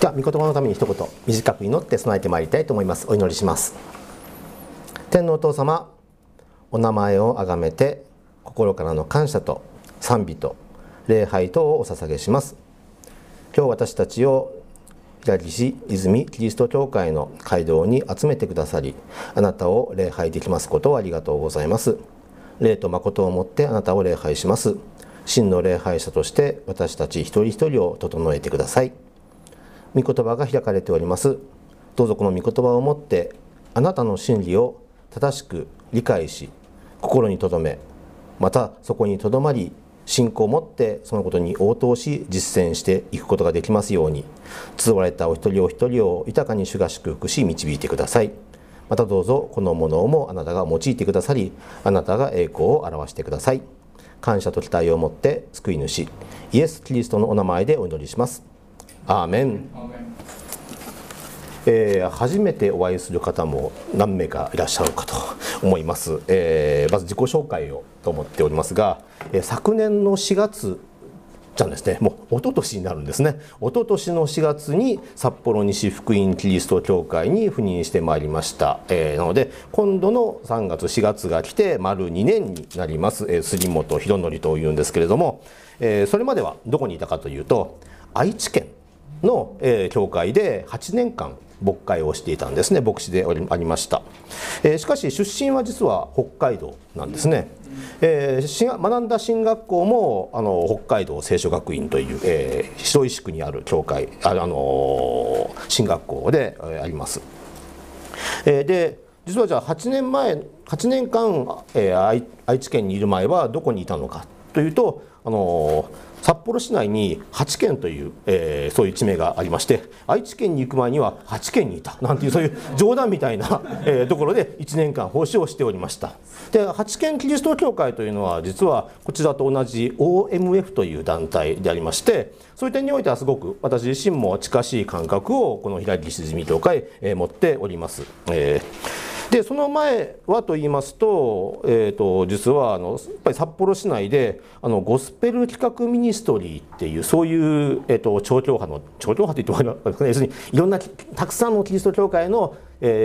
では御言葉のために一言短く祈って備えてまいりたいと思います。お祈りします。天皇お父様お名前をあがめて心からの感謝と賛美と礼拝等をお捧げします。今日私たちを平岸泉キリスト教会の街道に集めてくださりあなたを礼拝できますことをありがとうございます。霊と誠をもってあなたを礼拝します。真の礼拝者として私たち一人一人を整えてください。御言葉が開かれております。どうぞこの御言葉をもってあなたの真理を正しく理解し心に留めまたそこにとどまり信仰を持ってそのことに応答し実践していくことができますように集われたお一人お一人を豊かに主が祝福し導いてください。またどうぞこのものもあなたが用いてくださりあなたが栄光を表してください。感謝と期待を持って救い主イエス・キリストのお名前でお祈りします。アーメン。えー、初めてお会いする方も何名かいらっしゃるかと思います、えー、まず自己紹介をと思っておりますが、えー、昨年の4月じゃんですね。もう一昨年になるんですね。一昨年の4月に札幌西福音キリスト教会に赴任してまいりました、えー、なので今度の3月4月が来て丸2年になります、えー、杉本博則というんですけれども、えー、それまではどこにいたかというと愛知県の、えー、教会で8年間牧会をしていたんですね。牧師でありました、えー、しかし出身は実は北海道なんですね、えー、学んだ進学校もあの北海道聖書学院という、えー、白石区にある教会あ、あのー、進学校で、えー、あります、えー、で実はじゃあ8年前8年間、えー、愛愛知県にいる前はどこにいたのかというとあの札幌市内に8県という、えー、そういう地名がありまして愛知県に行く前には8県にいたなんていうそういう冗談みたいな、えー、ところで1年間奉仕をしておりましたで8県キリスト教会というのは実はこちらと同じ OMF という団体でありましてそういう点においてはすごく私自身も近しい感覚をこの平木自民協会、えー、持っております。えーでその前はと言いますと,、えーと、実はあのやっぱり札幌市内であのゴスペル企画ミニストリーっていうそういう、えーと、超教派の超教派といっても要するにいろんなたくさんのキリスト教会の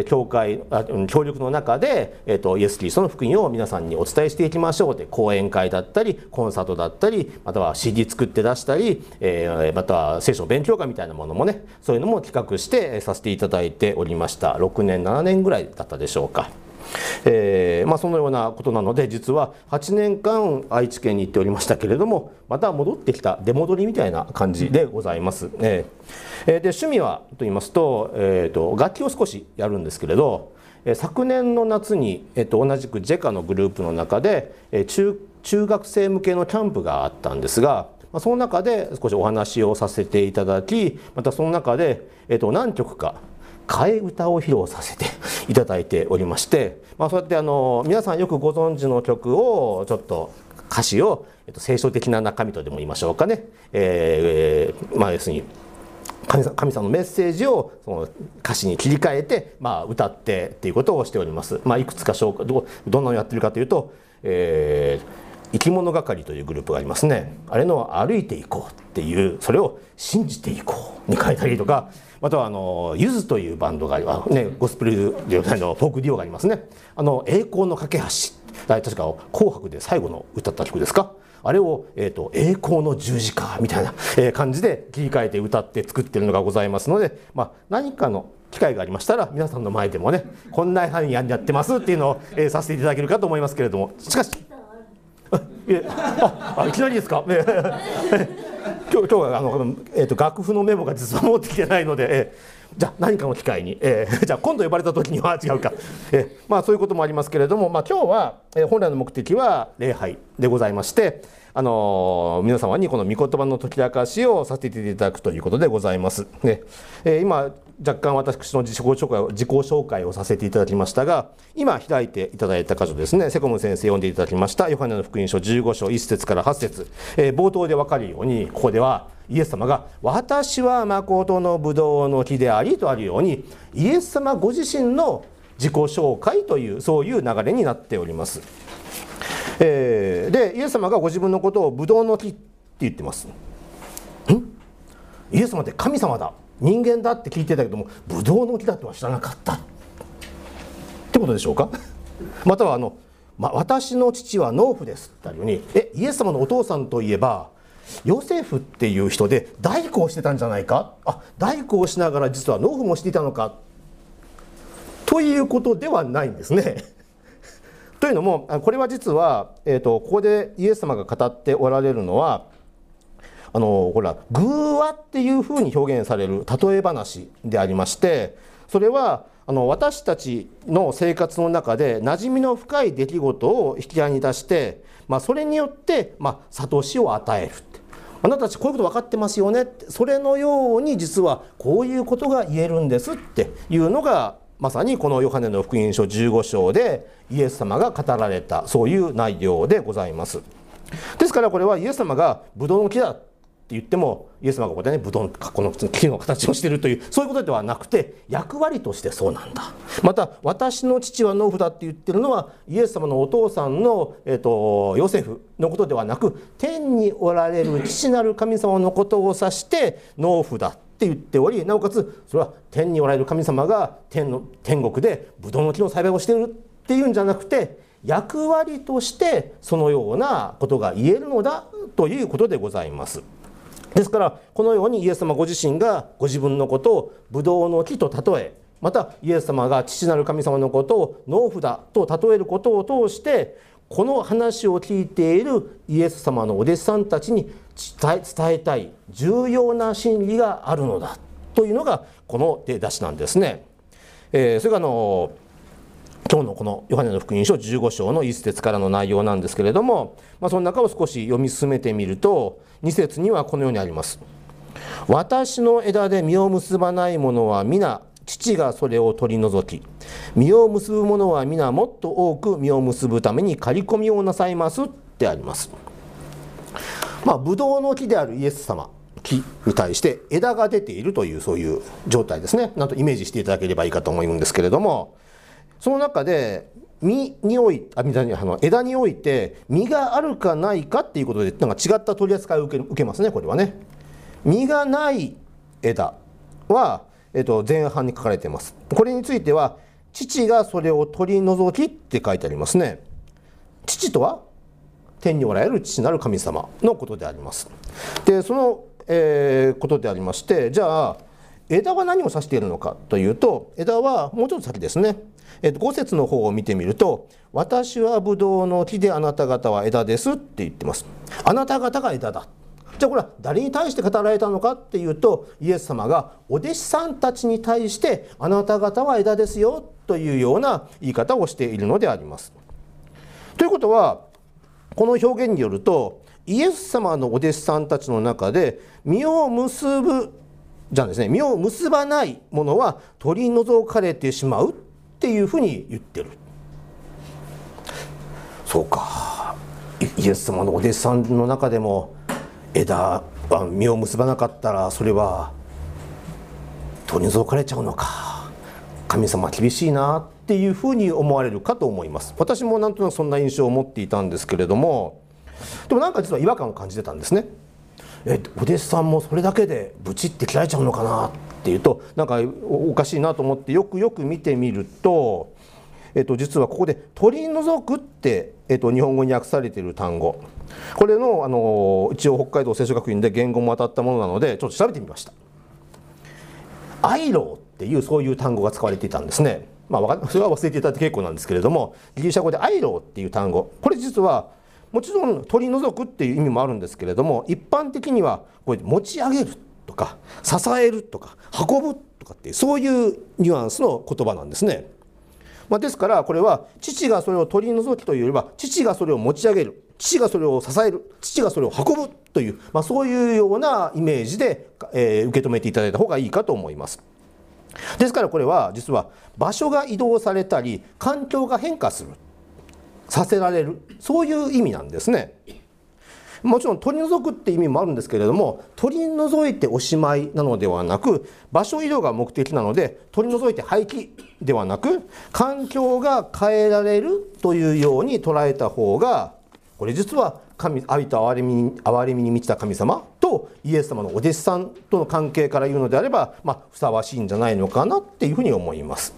教会協力の中で、えーと、イエス・キリストの福音を皆さんにお伝えしていきましょうって講演会だったりコンサートだったりまたは CD 作って出したり、えー、または聖書勉強会みたいなものもねそういうのも企画してさせていただいておりました6年7年ぐらいだったでしょうか。えーまあ、そのようなことなので実は8年間愛知県に行っておりましたけれどもまた戻ってきた出戻りみたいな感じでございます。えー、で趣味はと言いますと,、えーと、楽器を少しやるんですけれど昨年の夏に、えーと、同じく JECA のグループの中で、え中中学生向けのキャンプがあったんですがその中で少しお話をさせていただきまたその中で、えーと何曲か替え歌を披露させていただいておりまして、まあ、そうやってあの皆さんよくご存知の曲をちょっと歌詞を、えっと、聖書的な中身とでも言いましょうかね、えー、まあ要するに神神様のメッセージをその歌詞に切り替えて、まあ、歌ってっていうことをしております。まあ、いくつか紹介どどんなのやってるかというと、えー、生き物係というグループがありますねあれの「歩いていこう」っていうそれを「信じていこう」に書いたりとかまたはあのゆずというバンドがあねゴスペルのフォークデュオがありますね。あの栄光の架け橋。確か紅白で最後の歌った曲ですか？あれを、えーと、栄光の十字架みたいな、えー、感じで切り替えて歌って作ってるのがございますので、まあ、何かの機会がありましたら皆さんの前でもねこんなふうにやってますっていうのを、えー、させていただけるかと思いますけれども。しかし。あいきなりですか？今日今日はあの、えーと、楽譜のメモが実は持ってきてないので、えー、じゃあ何かの機会に、えー、じゃあ今度呼ばれた時には違うか、えー、まあそういうこともありますけれども、まあ、今日は、えー、本来の目的は礼拝でございまして、あの、皆様にこの御言葉の解き明かしをさせていただくということでございます。ねえー、今若干私の自己紹介を自己紹介をさせていただきましたが今開いていただいた箇所ですね。セコム先生読んでいただきました。ヨハネの福音書15章1節から8節、えー、冒頭で分かるようにここではイエス様が「私は誠のブドウの木であり」とあるようにイエス様ご自身の自己紹介というそういう流れになっております。えー、でイエス様がご自分のことをブドウの木って言ってます。ん？イエス様って神様だ。人間だって聞いてたけどもブドウの木だとは知らなかった。ってことでしょうか？またはあの、ま私の父は農夫です」ってあるようにえイエス様のお父さんといえばヨセフっていう人で大工をしてたんじゃないか？あ大工をしながら実は農夫もしていたのか？ということではないんですね。というのもこれは実は、えーと、ここでイエス様が語っておられるのはあのほら偶話っていうふうに表現される例え話でありましてそれはあの私たちの生活の中で馴染みの深い出来事を引き合いに出して、まあ、それによって、まあ、悟しを与えるあなたたちこういうこと分かってますよねそれのように実はこういうことが言えるんですっていうのがまさにこのヨハネの福音書15章でイエス様が語られたそういう内容でございます。ですからこれはイエス様がブドウの木だ言ってもイエス様がここでねブドウのこの木の形をしているというそういうことではなくて役割としてそうなんだまた私の父は農夫だって言ってるのはイエス様のお父さんの、えーと、ヨセフのことではなく天におられる父なる神様のことを指して農夫だって言っておりなおかつそれは天におられる神様が天の天国でブドウの木の栽培をしているっていうんじゃなくて役割としてそのようなことが言えるのだということでございます。ですからこのようにイエス様ご自身がご自分のことをブドウの木と例えまたイエス様が父なる神様のことを農夫だと例えることを通してこの話を聞いているイエス様のお弟子さんたちに伝えたい重要な真理があるのだというのがこの出だしなんですね。えー、それがあの今日のこのヨハネの福音書15章の一節からの内容なんですけれども、まあ、その中を少し読み進めてみると2節にはこのようにあります。私の枝で実を結ばないものは皆父がそれを取り除き実を結ぶ者は皆もっと多く実を結ぶために刈り込みをなさいますってあります。まあ、ブドウの木であるイエス様木に対して枝が出ているというそういう状態ですねなんとイメージしていただければいいかと思うんですけれどもその中で実においあ実にあの枝において実があるかないかっていうことでなんか違った取り扱いを受け受けますねこれはね。実がない枝は、えっと、前半に書かれています。これについては父がそれを取り除きって書いてありますね。父とは天におられる父なる神様のことであります。でその、えー、ことでありましてじゃあ枝は何を指しているのかというと枝はもうちょっと先ですねえっと、5節の方を見てみると「私はブドウの木であなた方は枝です」って言ってます。あなた方が枝だじゃあこれは誰に対して語られたのかっていうとイエス様がお弟子さんたちに対して「あなた方は枝ですよ」というような言い方をしているのであります。ということはこの表現によるとイエス様のお弟子さんたちの中で実を結ぶじゃあですね実を結ばないものは取り除かれてしまうっていうふうに言ってる。そうか。イエス様のお弟子さんの中でも枝は実を結ばなかったらそれは取り除かれちゃうのか。神様厳しいなっていうふうに思われるかと思います。私もなんとなくそんな印象を持っていたんですけれども。でもなんか実は違和感を感じてたんですね。えお弟子さんもそれだけでブチって切られちゃうのかな。っていうとなんかおかしいなと思ってよくよく見てみると、えっと、実はここで「取り除く」って、えっと、日本語に訳されている単語これのあの一応北海道聖書学院で言語も当たったものなのでちょっと調べてみました。アイローっていうそういう単語が使われていたんですね。まあ、それは忘れていただいて結構なんですけれどもギリシャ語でアイローっていう単語これ実はもちろん取り除くっていう意味もあるんですけれども一般的にはこれ持ち上げるとか支えるとか運ぶとかっていうそういうニュアンスの言葉なんですね。まあ、ですからこれは父がそれを取り除きというよりは父がそれを持ち上げる父がそれを支える父がそれを運ぶという、まあ、そういうようなイメージで、えー、受け止めていただいた方がいいかと思います。ですからこれは実は場所が移動されたり環境が変化するさせられるそういう意味なんですね。もちろん取り除くって意味もあるんですけれども取り除いておしまいなのではなく場所移動が目的なので取り除いて廃棄ではなく環境が変えられるというように捉えた方がこれ実は神愛と憐れみに憐れみに満ちた神様とイエス様のお弟子さんとの関係から言うのであれば、まあ、ふさわしいんじゃないのかなっていうふうに思います。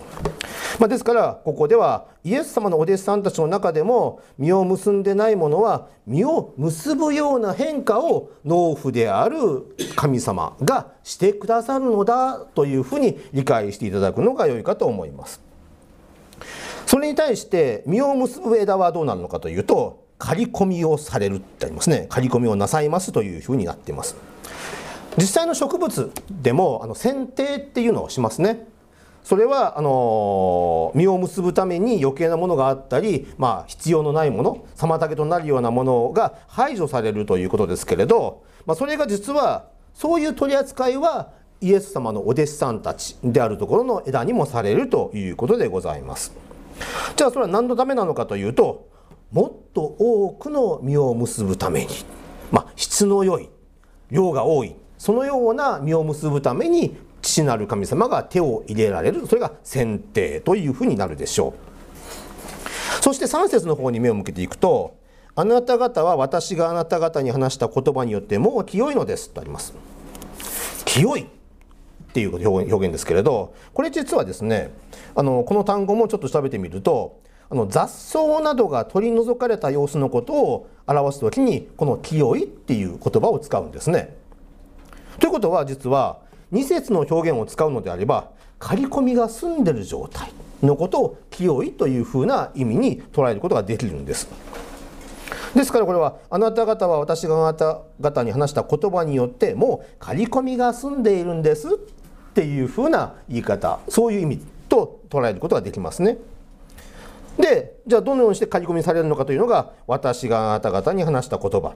まあ、ですからここではイエス様のお弟子さんたちの中でも実を結んでないものは実を結ぶような変化を農夫である神様がしてくださるのだというふうに理解していただくのが良いかと思います。それに対して実を結ぶ枝はどうなるのかというと刈り込みをされるってありますね。刈り込みをなさいますというふうになっています。実際の植物でもあの剪定っていうのをしますね。それはあの実を結ぶために余計なものがあったり、まあ、必要のないもの妨げとなるようなものが排除されるということですけれど、まあ、それが実はそういう取り扱いはイエス様のお弟子さんたちであるところの枝にもされるということでございます。じゃあそれは何のためなのかというともっと多くの実を結ぶために、まあ、質の良い量が多い。そのような実を結ぶために父なる神様が手を入れられる。それが選定というふうになるでしょう。そして3節の方に目を向けていくとあなた方は私があなた方に話した言葉によってもう清いのですとあります。清いっていう表現ですけれどこれ実はですねあのこの単語もちょっと調べてみるとあの雑草などが取り除かれた様子のことを表す時にこの「清い」っていう言葉を使うんですね。ということは実は2節の表現を使うのであれば刈り込みが済んでる状態のことを「清い」というふうな意味に捉えることができるんです。ですからこれはあなた方は私があなた方に話した言葉によってもう刈り込みが済んでいるんですっていうふうな言い方そういう意味と捉えることができますね。でじゃあどのようにして刈り込みされるのかというのが私があなた方に話した言葉。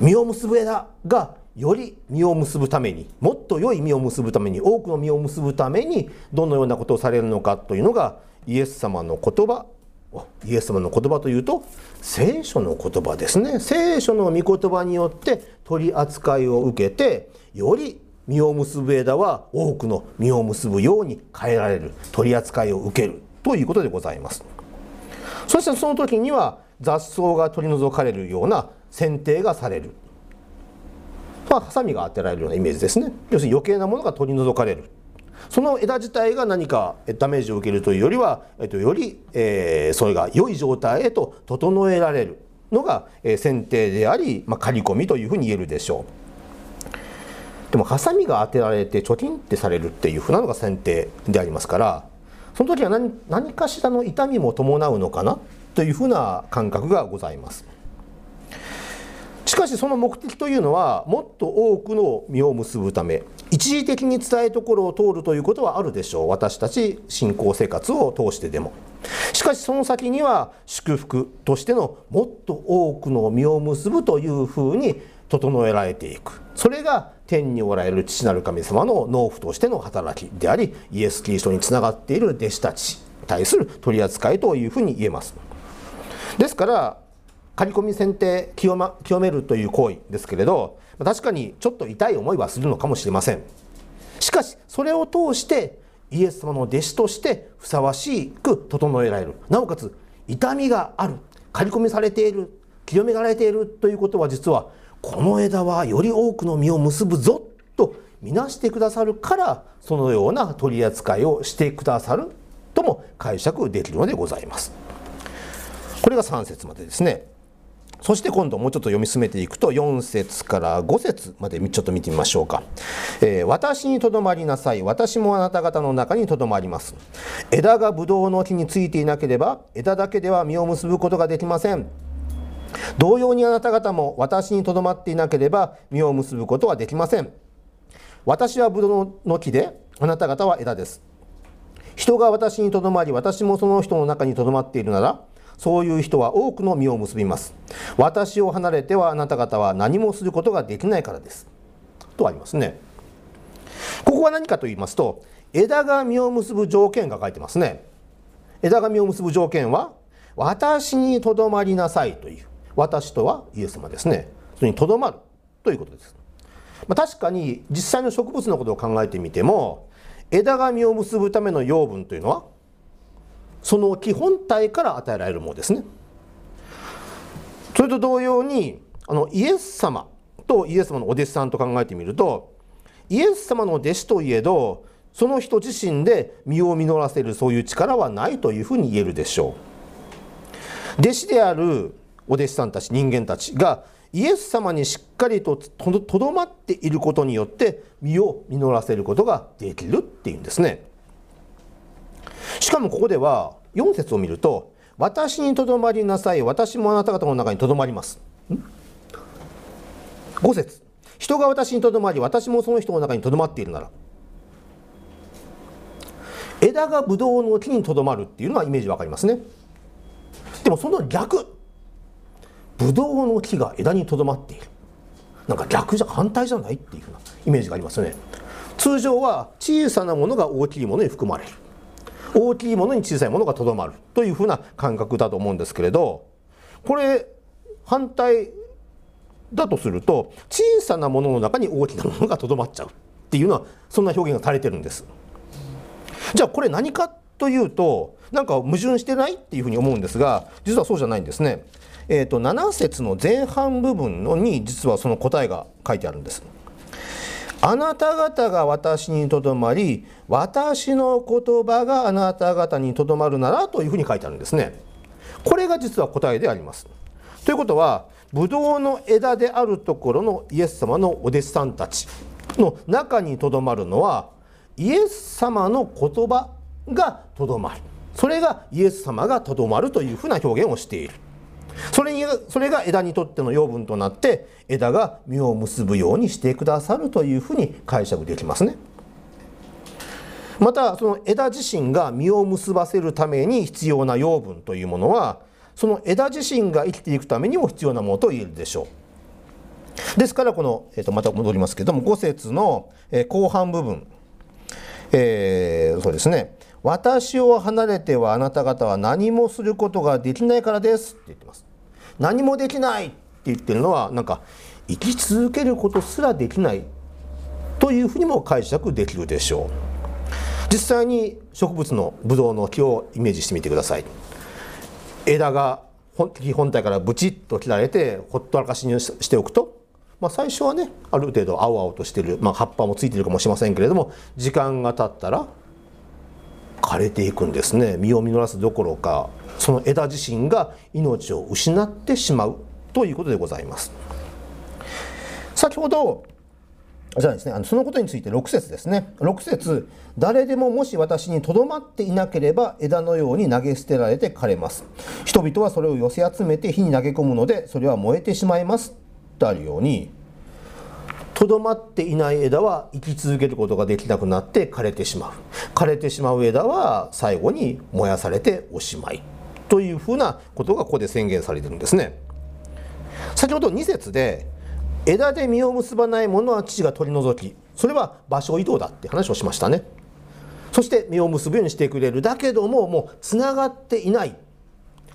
実を結ぶ枝がより実を結ぶためにもっと良い実を結ぶために多くの実を結ぶためにどのようなことをされるのかというのがイエス様の言葉。イエス様の言葉というと聖書の言葉ですね。聖書の御言葉によって取り扱いを受けてより実を結ぶ枝は多くの実を結ぶように変えられる。取り扱いを受ける。ということでございます。そしてその時には雑草が取り除かれるような剪定がされる。まあハサミが当てられるようなイメージですね。要するに余計なものが取り除かれる。その枝自体が何かダメージを受けるというよりは、えっと、より、えー、それが良い状態へと整えられる。のが、えー、剪定であり、まあ、刈り込みというふうに言えるでしょう。でもハサミが当てられて貯金ってされるっていうふうなのが剪定でありますからその時は何何かしらの痛みも伴うのかなというふうな感覚がございます。しかしその目的というのはもっと多くの実を結ぶため一時的に伝えところを通るということはあるでしょう。私たち信仰生活を通してでも。しかしその先には祝福としてのもっと多くの実を結ぶというふうに整えられていく。それが天におられる父なる神様の農夫としての働きでありイエス・キリストにつながっている弟子たちに対する取り扱いというふうに言えます。ですから刈り込み剪定清,、ま、清めるという行為ですけれど確かにちょっと痛い思いはするのかもしれません。しかしそれを通してイエス様の弟子としてふさわしく整えられる。なおかつ痛みがある。刈り込みされている。清められているということは実はこの枝はより多くの実を結ぶぞとみなしてくださるからそのような取り扱いをしてくださるとも解釈できるのでございます。これが3節までですね。そして今度もうちょっと読み進めていくと4節から5節までちょっと見てみましょうか。えー、私にとどまりなさい。私もあなた方の中にとどまります。枝がブドウの木についていなければ枝だけでは実を結ぶことができません。同様にあなた方も私にとどまっていなければ実を結ぶことはできません。私はブドウの木であなた方は枝です。人が私にとどまり私もその人の中にとどまっているならそういう人は多くの実を結びます。私を離れてはあなた方は何もすることができないからです。とありますね。ここは何かと言いますと枝が実を結ぶ条件が書いてますね。枝が実を結ぶ条件は私にとどまりなさいという。私とはイエス様ですね。それにとどまるということです、まあ、確かに実際の植物のことを考えてみても枝が実を結ぶための養分というのはその木本体から与えられるものですね。それと同様にあのイエス様とイエス様のお弟子さんと考えてみるとイエス様の弟子といえどその人自身で身を実らせるそういう力はないというふうに言えるでしょう。弟子であるお弟子さんたち人間たちがイエス様にしっかりととどまっていることによって身を実らせることができるっていうんですね。しかもここでは4節を見ると「私にとどまりなさい私もあなた方の中にとどまります」5節。人が私にとどまり私もその人の中にとどまっているなら。枝がブドウの木にとどまるっていうのはイメージわかりますね。でもその逆。ブドウの木が枝にとどまっている。なんか逆じゃ反対じゃないっていうふうなイメージがありますよね。通常は小さなものが大きいものに含まれる。大きいものに小さいものがとどまるというふうな感覚だと思うんですけれどこれ反対だとすると小さなものの中に大きなものがとどまっちゃうっていうのはそんな表現がされてるんです。じゃあこれ何かというとなんか矛盾してないっていうふうに思うんですが実はそうじゃないんですね。えーと、7節の前半部分のに実はその答えが書いてあるんです。あなた方が私にとどまり私の言葉があなた方にとどまるならというふうに書いてあるんですね。これが実は答えであります。ということはブドウの枝であるところのイエス様のお弟子さんたちの中にとどまるのはイエス様の言葉がとどまるそれがイエス様がとどまるというふうな表現をしている。それにそれが枝にとっての養分となって枝が実を結ぶようにしてくださるというふうに解釈できますね。またその枝自身が実を結ばせるために必要な養分というものはその枝自身が生きていくためにも必要なものと言えるでしょう。ですからこの、えー、とまた戻りますけども5節の、え後半部分、えー、そうですね私を離れてはあなた方は何もすることができないからですって言ってます何もできないって言ってるのはなんか生き続けることすらできないというふうにも解釈できるでしょう。実際に植物のブドウの木をイメージしてみてください。枝が木本体からブチッと切られてほったらかしにしておくと、まあ、最初はねある程度青々としてる、まあ、葉っぱもついてるかもしれませんけれども時間が経ったら枯れていくんですね実を実らすどころかその枝自身が命を失ってしまうということでございます先ほどじゃあですね、あのそのことについて6節ですね。6節誰でももし私にとどまっていなければ枝のように投げ捨てられて枯れます。人々はそれを寄せ集めて火に投げ込むので、それは燃えてしまいます。とあるように、とどまっていない枝は生き続けることができなくなって枯れてしまう。枯れてしまう枝は最後に燃やされておしまいというふうなことがここで宣言されてるんですね。先ほど2節で枝で実を結ばないものは父が取り除きそれは場所移動だって話をしましたね。そして実を結ぶようにしてくれるだけどももうつながっていない。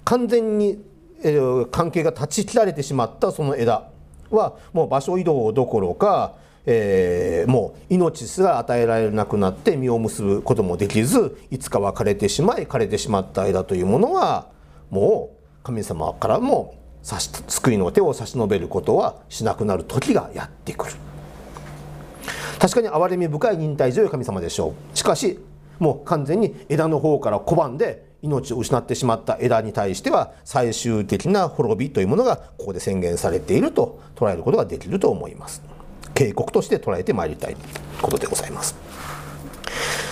完全に、え、関係が断ち切られてしまったその枝。はもう場所移動どころか、えー、もう命すら与えられなくなって実を結ぶこともできずいつかは枯れてしまい枯れてしまった枝というものはもう神様からも差し救いの手を差し伸べることはしなくなる時がやってくる。確かに憐れみ深い忍耐強い神様でしょう。しかしもう完全に枝の方から拒んで命を失ってしまった枝に対しては最終的な滅びというものがここで宣言されていると捉えることができると思います。警告として捉えてまいりたいことでございます。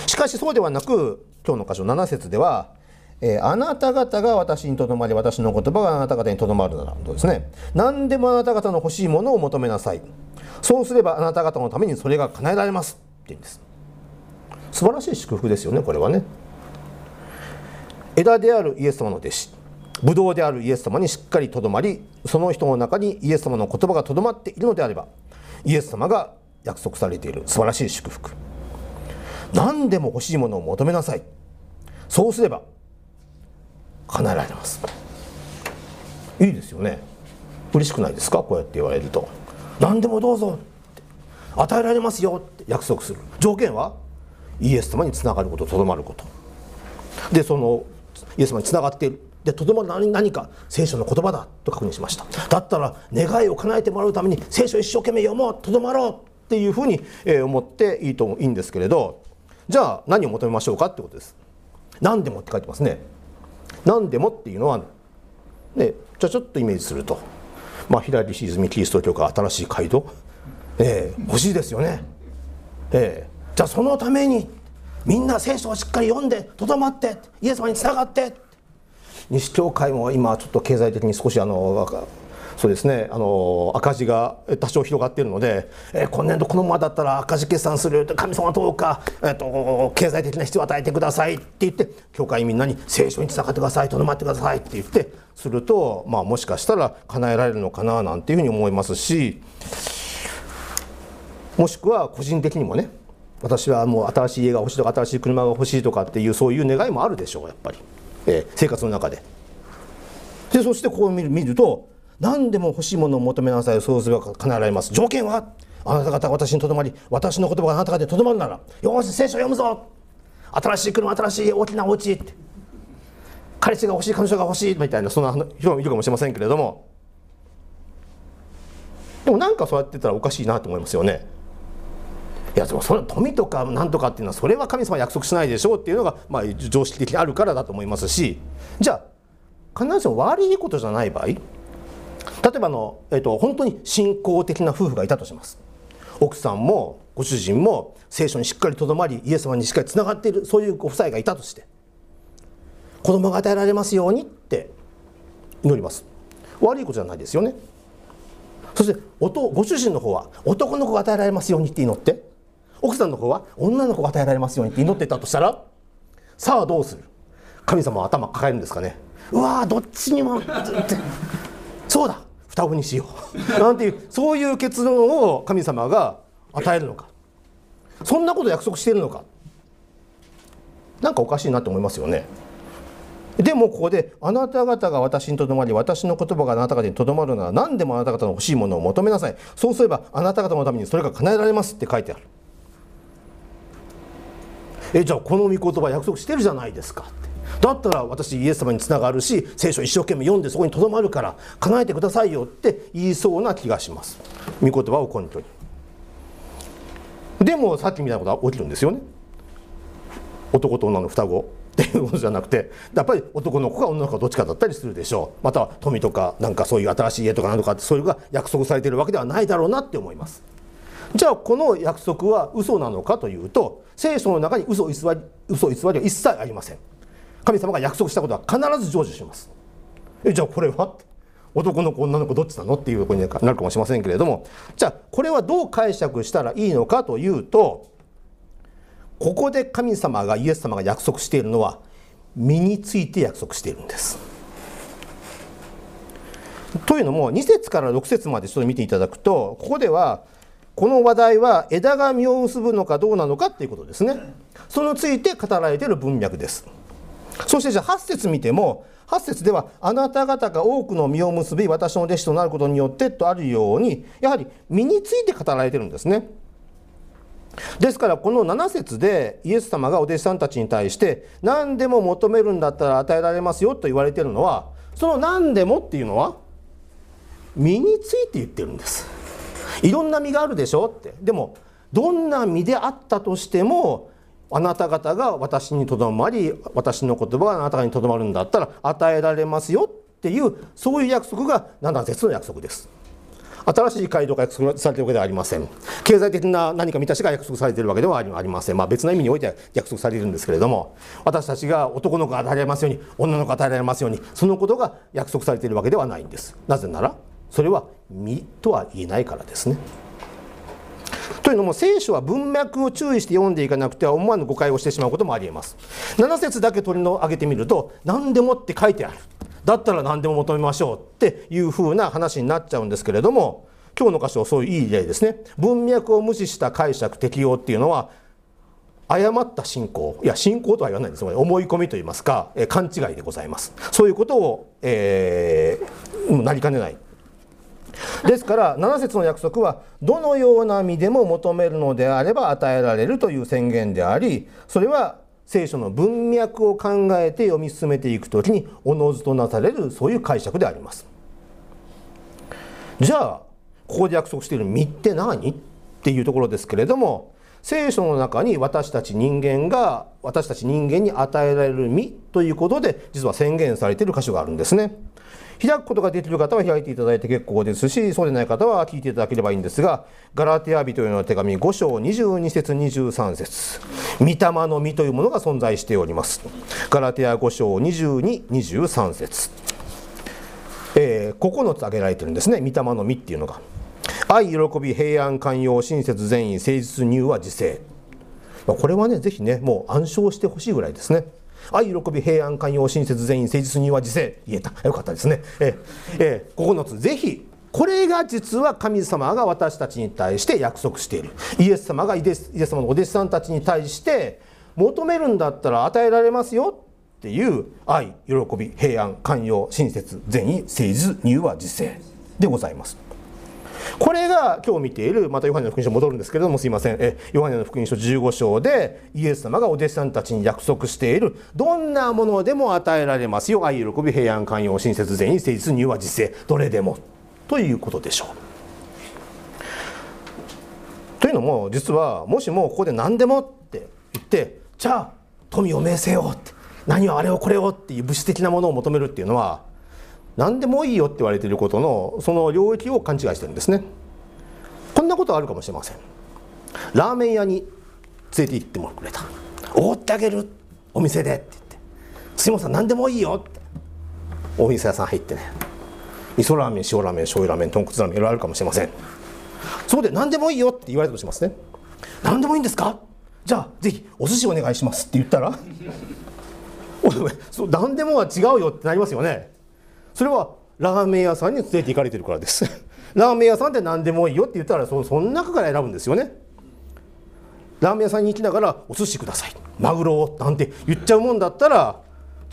しかしそうではなく今日の箇所7節ではえー、あなた方が私にとどまり私の言葉があなた方にとどまるならとですね。何でもあなた方の欲しいものを求めなさい。そうすればあなた方のためにそれが叶えられます。って言うんです。素晴らしい祝福ですよねこれはね。枝であるイエス様の弟子ブドウであるイエス様にしっかりとどまりその人の中にイエス様の言葉がとどまっているのであればイエス様が約束されている素晴らしい祝福。何でも欲しいものを求めなさい。そうすれば叶えられます。いいですよね。嬉しくないですか？こうやって言われると。何でもどうぞ。与えられますよ。って約束する。条件はイエス様につながることとどまること。でそのイエス様につながっている。でとどまる何何か聖書の言葉だと確認しました。だったら願いを叶えてもらうために聖書を一生懸命読もうとどまろうっていうふうに、思っていいといいんですけれどじゃあ何を求めましょうかってことです。何でもって書いてますね。何でもっていうのはねじゃあちょっとイメージすると。まあ左シーズミキリスト教会新しい街道。えー、欲しいですよね。えー、じゃあそのためにみんな聖書をしっかり読んでとどまってイエス様につながって。西教会も今ちょっと経済的に少しあのそうですねあの赤字が多少広がっているので、え、今年度このままだったら赤字決算する神様どうか、えーと、経済的な必要を与えてくださいって言って教会みんなに聖書につながってくださいとどまってくださいって言ってすると、まあ、もしかしたら叶えられるのかななんていうふうに思いますしもしくは個人的にもね私はもう新しい家が欲しいとか新しい車が欲しいとかっていうそういう願いもあるでしょうやっぱり、えー、生活の中で。でそしてこう見る見ると何でも欲しいものを求めなさいそうすれば叶えられます。条件はあなた方が私にとどまり私の言葉があなた方にとどまるならよし聖書を読むぞ。新しい車新しい大きなお家って。彼氏が欲しい彼女が欲しいみたいなそんな人もいるかもしれませんけれども。でもなんかそうやってたらおかしいなと思いますよね。いやでもそれ富とかなんとかっていうのはそれは神様約束しないでしょうっていうのが、まあ、常識的にあるからだと思いますしじゃあ必ずしも悪いことじゃない場合例えばの、えっと、本当に信仰的な夫婦がいたとします。奥さんもご主人も聖書にしっかりとどまりイエス様にしっかりつながっているそういうご夫妻がいたとして子供が与えられますようにって祈ります。悪いことじゃないですよね。そしてご主人の方は男の子が与えられますようにって祈って。奥さんの方は女の子が与えられますようにって祈ってたとしたらさあどうする？神様は頭抱えるんですかね？うわどっちにもそうだ双子にしよう。なんていうそういう結論を神様が与えるのか。そんなこと約束しているのか。なんかおかしいなと思いますよね。でもここであなた方が私にとどまり私の言葉があなた方にとどまるなら何でもあなた方の欲しいものを求めなさい。そうすればあなた方のためにそれが叶えられますって書いてある。えじゃあこの御言葉約束してるじゃないですか。ってだったら私イエス様につながるし聖書一生懸命読んでそこにとどまるから叶えてくださいよって言いそうな気がします。御言葉を根拠に。でもさっきみたいなことが起きるんですよね。男と女の双子。っていうことじゃなくてやっぱり男の子か女の子かどっちかだったりするでしょう。または富とかなんかそういう新しい家とか何とかってそういうのが約束されてるわけではないだろうなって思います。じゃあこの約束は嘘なのかというと聖書の中に嘘偽り嘘偽りは一切ありません。神様が約束したことは必ず成就します。えじゃあこれは？男の子女の子どっちなの？っていうころになるかもしれませんけれども。じゃあこれはどう解釈したらいいのかというとここで神様がイエス様が約束しているのは身について約束しているんです。というのも2節から6節までちょっと見ていただくとここではこの話題は枝が実を結ぶのかどうなのかっていうことですね。そのついて語られている文脈です。そしてじゃあ8節見ても8節ではあなた方が多くの実を結び私の弟子となることによってとあるようにやはり身について語られてるんですね。ですからこの7節でイエス様がお弟子さんたちに対して何でも求めるんだったら与えられますよと言われてるのはその何でもっていうのは身について言ってるんです。いろんな実があるでしょって。でもどんな実であったとしてもあなた方が私にとどまり私の言葉があなたにとどまるんだったら与えられますよっていうそういう約束が7節の約束です。新しい街道が約束されているわけではありません。経済的な何か満たしが約束されているわけではありません、まあ、別の意味においては約束されるんですけれども私たちが男の子が与えられますように女の子が与えられますようにそのことが約束されているわけではないんです。なぜならそれは身とは言えないからですね。というのも聖書は文脈を注意して読んでいかなくては思わぬ誤解をしてしまうこともありえます。7節だけ取り上げてみると何でもって書いてある。だったら何でも求めましょうっていうふうな話になっちゃうんですけれども今日の箇所はそういういい例ですね。文脈を無視した解釈適用っていうのは誤った信仰いや信仰とは言わないんです思い込みといいますか、え勘違いでございますそういうことを、えー、なりかねないですから7節の約束はどのような身でも求めるのであれば与えられるという宣言でありそれは聖書の文脈を考えて読み進めていくときにおのずとなされるそういう解釈であります。じゃあここで約束している身って何っていうところですけれども聖書の中に私たち人間が私たち人間に与えられる身ということで実は宣言されている箇所があるんですね。開くことができる方は開いていただいて結構ですしそうでない方は聞いていただければいいんですがガラテヤ人への手紙5章22節23節。御霊の実というものが存在しております。ガラテヤ5章2223節。えー、9つ挙げられてるんですね。御霊の実っていうのが。愛喜び平安寛容親切善意誠実乳和自制。これはねぜひねもう暗唱してほしいぐらいですね。愛喜び平安寛容親切善意誠実乳和自制言えた。よかったですね。え、え、9つ。ぜひこれが実は神様が私たちに対して約束している。イエス様がイエス様のお弟子さんたちに対して求めるんだったら与えられますよっていう愛喜び平安寛容親切善意誠実乳和自制でございます。これが今日見ているまたヨハネの福音書戻るんですけれどもすいません。えヨハネの福音書15章でイエス様がお弟子さんたちに約束しているどんなものでも与えられますよ。愛喜び平安寛容親切善意誠実乳和自制どれでも。ということでしょう。というのも実はもしもここで何でもって言ってじゃあ富を名声をって何をあれをこれをっていう物質的なものを求めるっていうのは何でもいいよって言われていることのその領域を勘違いしてるんですね。こんなことあるかもしれません。ラーメン屋に連れて行ってもくれた。おごってあげるお店でって言って「すいません何でもいいよ」って。お店屋さん入ってね。味噌ラーメン塩ラーメン醤油ラーメン豚骨ラーメンいろいろあるかもしれません。そこで何でもいいよって言われたとしますね。何でもいいんですか？じゃあぜひお寿司お願いしますって言ったら。そう何でもは違うよってなりますよね。それはラーメン屋さんに連れて行かれてるからです。ラーメン屋さんって何でもいいよって言ったらそその中から選ぶんですよね。ラーメン屋さんに行きながらお寿司ください。マグロをなんて言っちゃうもんだったら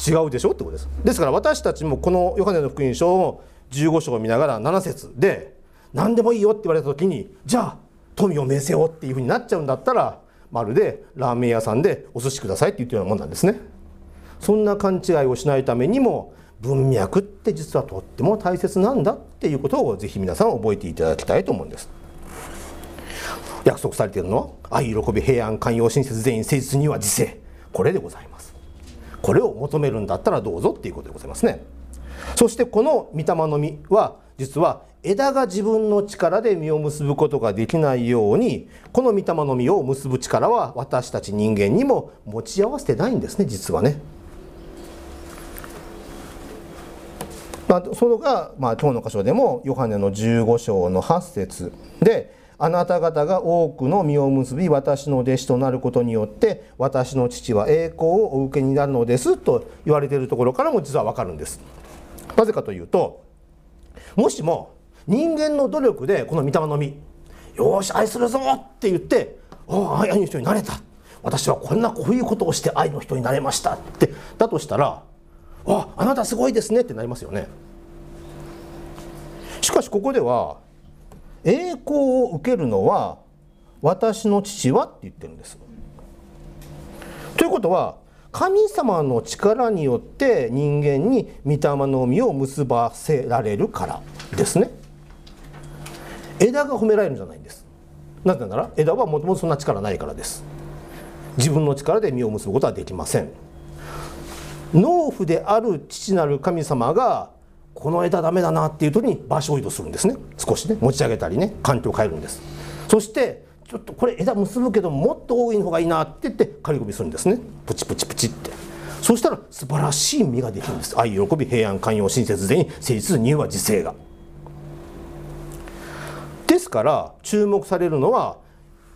違うでしょってことです。ですから私たちもこのヨハネの福音書を15章を見ながら7節で何でもいいよって言われた時にじゃあ富を名声をっていうふうになっちゃうんだったらまるでラーメン屋さんでお寿司くださいって言ってるようなもんなんですね。そんな勘違いをしないためにも文脈って実はとっても大切なんだっていうことをぜひ皆さん覚えていただきたいと思うんです。約束されているのは愛喜び平安寛容親切全員誠実には自制。これでございます。これを求めるんだったらどうぞっていうことでございますね。そしてこの御霊の実は実は枝が自分の力で実を結ぶことができないようにこの御霊の実を結ぶ力は私たち人間にも持ち合わせてないんですね実はね。まあ、それが、まあ、今日の箇所でもヨハネの15章の8節。であなた方が多くの実を結び私の弟子となることによって私の父は栄光をお受けになるのですと言われているところからも実はわかるんです。なぜかというともしも人間の努力でこの御霊の実よし愛するぞって言って愛の人になれた。私はこんなこういうことをして愛の人になれましたって。だとしたらああなたすごいですねってなりますよね。しかしここでは栄光を受けるのは私の父はって言ってるんです。ということは神様の力によって人間に御霊の実を結ばせられるからですね。枝が褒められるんじゃないんです。なぜなら枝はもともとそんな力ないからです。自分の力で実を結ぶことはできません。農夫である父なる神様がこの枝ダメだなっていう時に場所を移動するんですね。少しね持ち上げたりね環境を変えるんです。そしてちょっとこれ枝結ぶけどもっと多い方がいいなって言って刈り込みするんですね。プチプチプチって。そしたら素晴らしい実ができるんです。愛喜び平安寛容親切全員誠実乳和自制が。ですから注目されるのは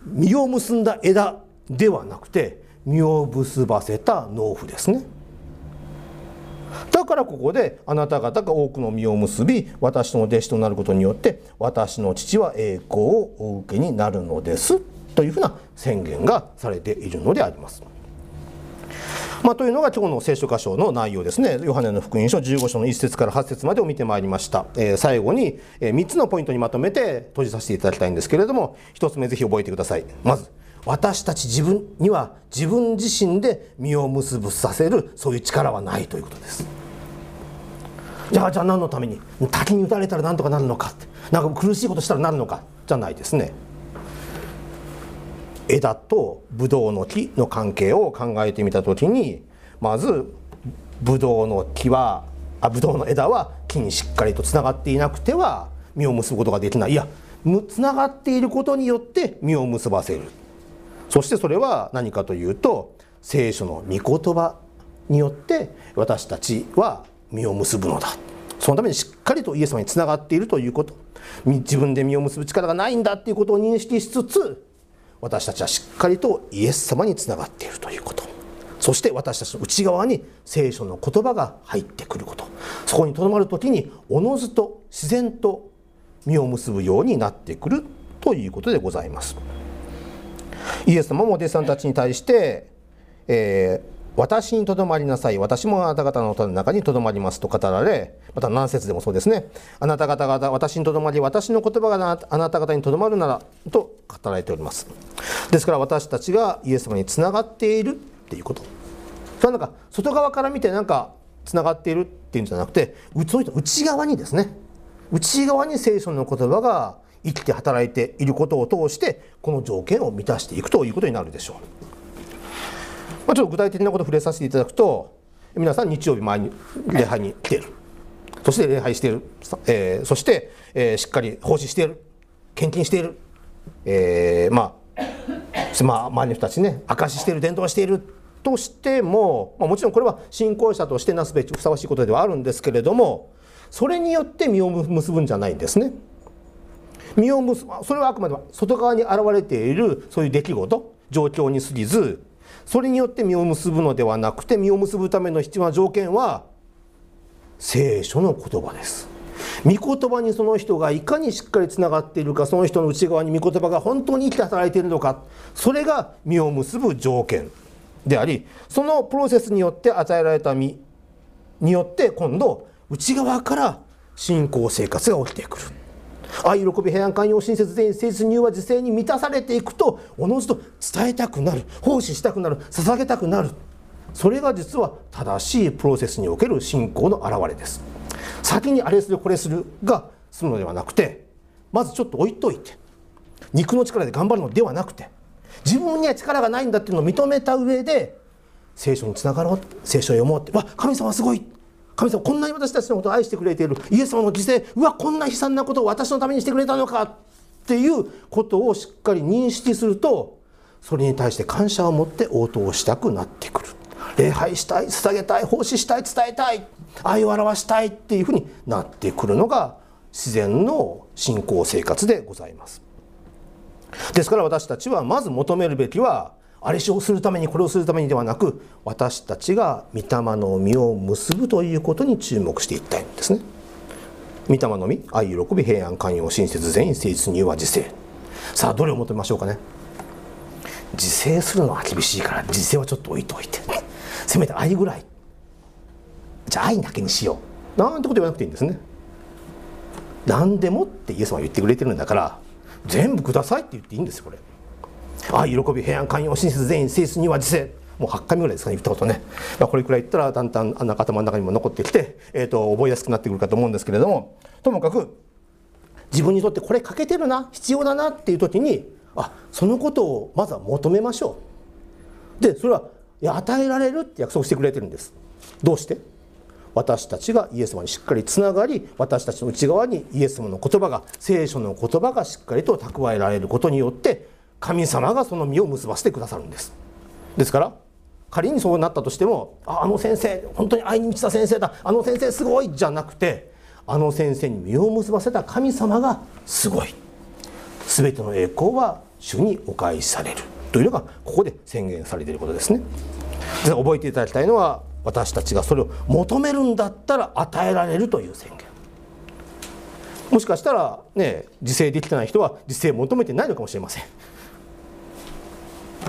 実を結んだ枝ではなくて実を結ばせた農夫ですね。だからここであなた方が多くの実を結び私の弟子となることによって私の父は栄光をお受けになるのですというふうな宣言がされているのであります。まあ、というのが今日の聖書箇所の内容ですね。ヨハネの福音書15章の1節から8節までを見てまいりました。えー、最後に、え、3つのポイントにまとめて閉じさせていただきたいんですけれども、1つ目ぜひ覚えてください。まず、私たち自分には自分自身で実を結ぶさせるそういう力はないということです。じゃあじゃあ何のために？滝に打たれたら何とかなるのかなんか苦しいことしたらなるのか？じゃないですね。枝とブドウの木の関係を考えてみた時にまずブドウの木はあブドウの枝は木にしっかりとつながっていなくては実を結ぶことができない。いやつながっていることによって実を結ばせる。そしてそれは何かというと聖書の御言葉によって私たちは実を結ぶのだ。そのためにしっかりとイエス様につながっているということ。自分で実を結ぶ力がないんだっていうことを認識しつつ私たちはしっかりとイエス様につながっているということ。そして私たちの内側に聖書の言葉が入ってくること。そこにとどまる時におのずと自然と実を結ぶようになってくるということでございます。イエス様もお弟子さんたちに対して、えー私にとどまりなさい。私もあなた方の中にとどまりますと語られまた何節でもそうですね。あなた方が私にとどまり私の言葉があなた方にとどまるならと語られております。ですから私たちがイエス様につながっているっていうこと。それはなんか外側から見てなんかつながっているっていうんじゃなくてその人内側にですね。内側に聖書の言葉が生きて働いていることを通してこの条件を満たしていくということになるでしょう。まあ、ちょっと具体的なこと触れさせていただくと皆さん日曜日前に礼拝に来ている。そして礼拝している、えー、そして、えー、しっかり奉仕している。献金している、えー、まあ、まあ、周りの人たちね証ししている。伝道している。としても、まあ、もちろんこれは信仰者としてなすべきふさわしいことではあるんですけれどもそれによって実を結ぶんじゃないんですね。実を結ぶそれはあくまでも外側に現れているそういう出来事状況に過ぎずそれによって実を結ぶのではなくて実を結ぶための必要な条件は聖書の言葉です。御言葉にその人がいかにしっかりつながっているかその人の内側に御言葉が本当に生きて働いているのかそれが実を結ぶ条件でありそのプロセスによって与えられた実によって今度内側から信仰生活が起きてくる。愛喜び平安寛容親切全員誠実入和自制に満たされていくとおのずと伝えたくなる奉仕したくなる捧げたくなる。それが実は正しいプロセスにおける信仰の表れです。先にあれするこれするが済むのではなくてまずちょっと置いといて肉の力で頑張るのではなくて自分には力がないんだっていうのを認めた上で聖書につながろう聖書を読もうってわ神様すごい神様こんなに私たちのことを愛してくれている。イエス様の犠牲。うわこんな悲惨なことを私のためにしてくれたのかっていうことをしっかり認識するとそれに対して感謝を持って応答したくなってくる。礼拝したい捧げたい奉仕したい伝えたい愛を表したいっていうふうになってくるのが自然の信仰生活でございます。ですから私たちはまず求めるべきはあれをするためにこれをするためにではなく私たちが御霊の実を結ぶということに注目していきたいんですね。御霊の実愛喜び平安寛容親切善意誠実には自制。さあどれを求めましょうかね。自制するのは厳しいから自制はちょっと置いといて。せめて愛ぐらい。じゃあ愛だけにしよう。なんてこと言わなくていいんですね。何でもってイエス様は言ってくれてるんだから全部くださいって言っていいんですよこれ。ああ喜び平安寛容親切全員聖質には自制もう8回目ぐらいですかね言ったことね、まあ、これくらい言ったらだんだんあんな頭の中にも残ってきて、えーと、覚えやすくなってくるかと思うんですけれどもともかく自分にとってこれ欠けてるな必要だなっていう時にあそのことをまずは求めましょう。でそれは与えられるって約束してくれてるんです。どうして？私たちがイエス様にしっかりつながり私たちの内側にイエス様の言葉が聖書の言葉がしっかりと蓄えられることによって神様がその実を結ばせてくださるんです。ですから仮にそうなったとしてもああの先生本当に愛に満ちた先生だ。あの先生すごい。じゃなくてあの先生に実を結ばせた神様がすごい。全ての栄光は主にお返しされる。というのがここで宣言されていることですね。で覚えていただきたいのは私たちがそれを求めるんだったら与えられるという宣言。もしかしたらね自制できてない人は自制を求めてないのかもしれません。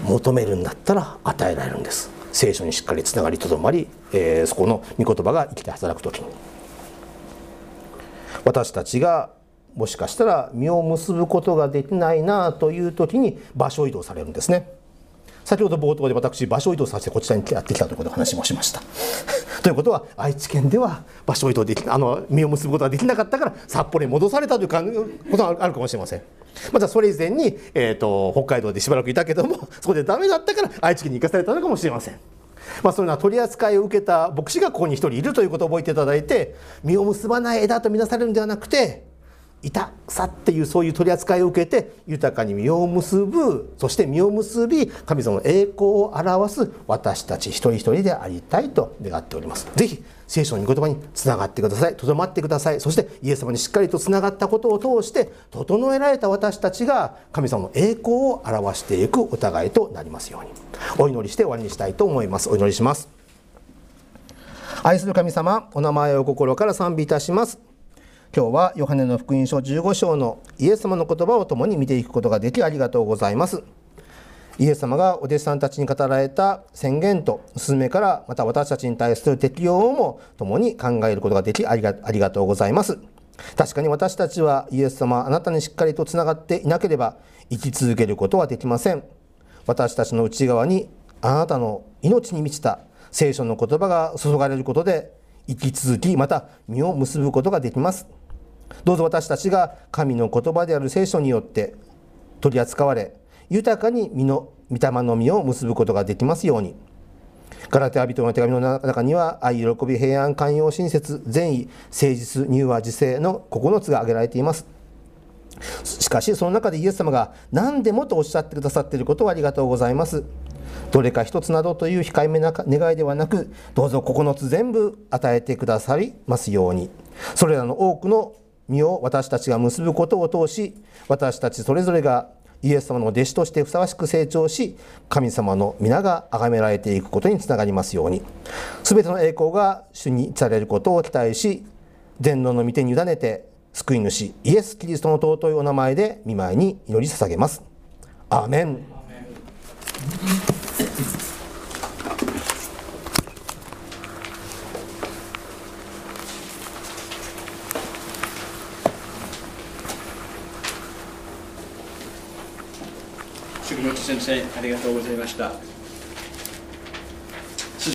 求めるんだったら与えられるんです。聖書にしっかりつながりとどまり、えー、そこの御言葉が生きて働く時に。私たちがもしかしたら実を結ぶことができないなという時に場所移動されるんですね。先ほど冒頭で私場所移動させてこちらにやってきたということで話もしました。ということは愛知県では場所移動できあの実を結ぶことができなかったから札幌に戻されたということがあるかもしれません。またそれ以前に、えーと、北海道でしばらくいたけども そこでダメだったから愛知県に行かされたのかもしれません。まあ、そういうのは取り扱いを受けた牧師がここに一人いるということを覚えていただいて実を結ばない枝とみなされるんではなくていた草っていうそういう取り扱いを受けて豊かに実を結ぶそして実を結び神様の栄光を表す私たち一人一人でありたいと願っております。ぜひ聖書の御言葉につながってくださいとどまってください。そしてイエス様にしっかりとつながったことを通して整えられた私たちが神様の栄光を表していくお互いとなりますように。お祈りして終わりにしたいと思います。お祈りします。愛する神様お名前を心から賛美いたします。今日はヨハネの福音書15章のイエス様の言葉を共に見ていくことができありがとうございます。イエス様がお弟子さんたちに語られた宣言と勧めからまた私たちに対する適用をも共に考えることができありがありがとうございます。確かに私たちはイエス様あなたにしっかりとつながっていなければ生き続けることはできません。私たちの内側にあなたの命に満ちた聖書の言葉が注がれることで生き続きまた実を結ぶことができます。どうぞ私たちが神の言葉である聖書によって取り扱われ豊かに身の御霊の実を結ぶことができますように。ガラテア人の手紙の中には愛喜び平安寛容親切善意誠実柔和自制の9つが挙げられています。しかしその中でイエス様が何でもとおっしゃってくださっていることをありがとうございます。どれか一つなどという控えめな願いではなくどうぞ9つ全部与えてくださりますように。それらの多くの実を私たちが結ぶことを通し私たちそれぞれがイエス様の弟子としてふさわしく成長し神様の皆が崇められていくことにつながりますように全ての栄光が主にされることを期待し全能の御手に委ねて救い主イエス・キリストの尊いお名前で見舞いに祈り捧げます。アーメン先生ありがとうございました。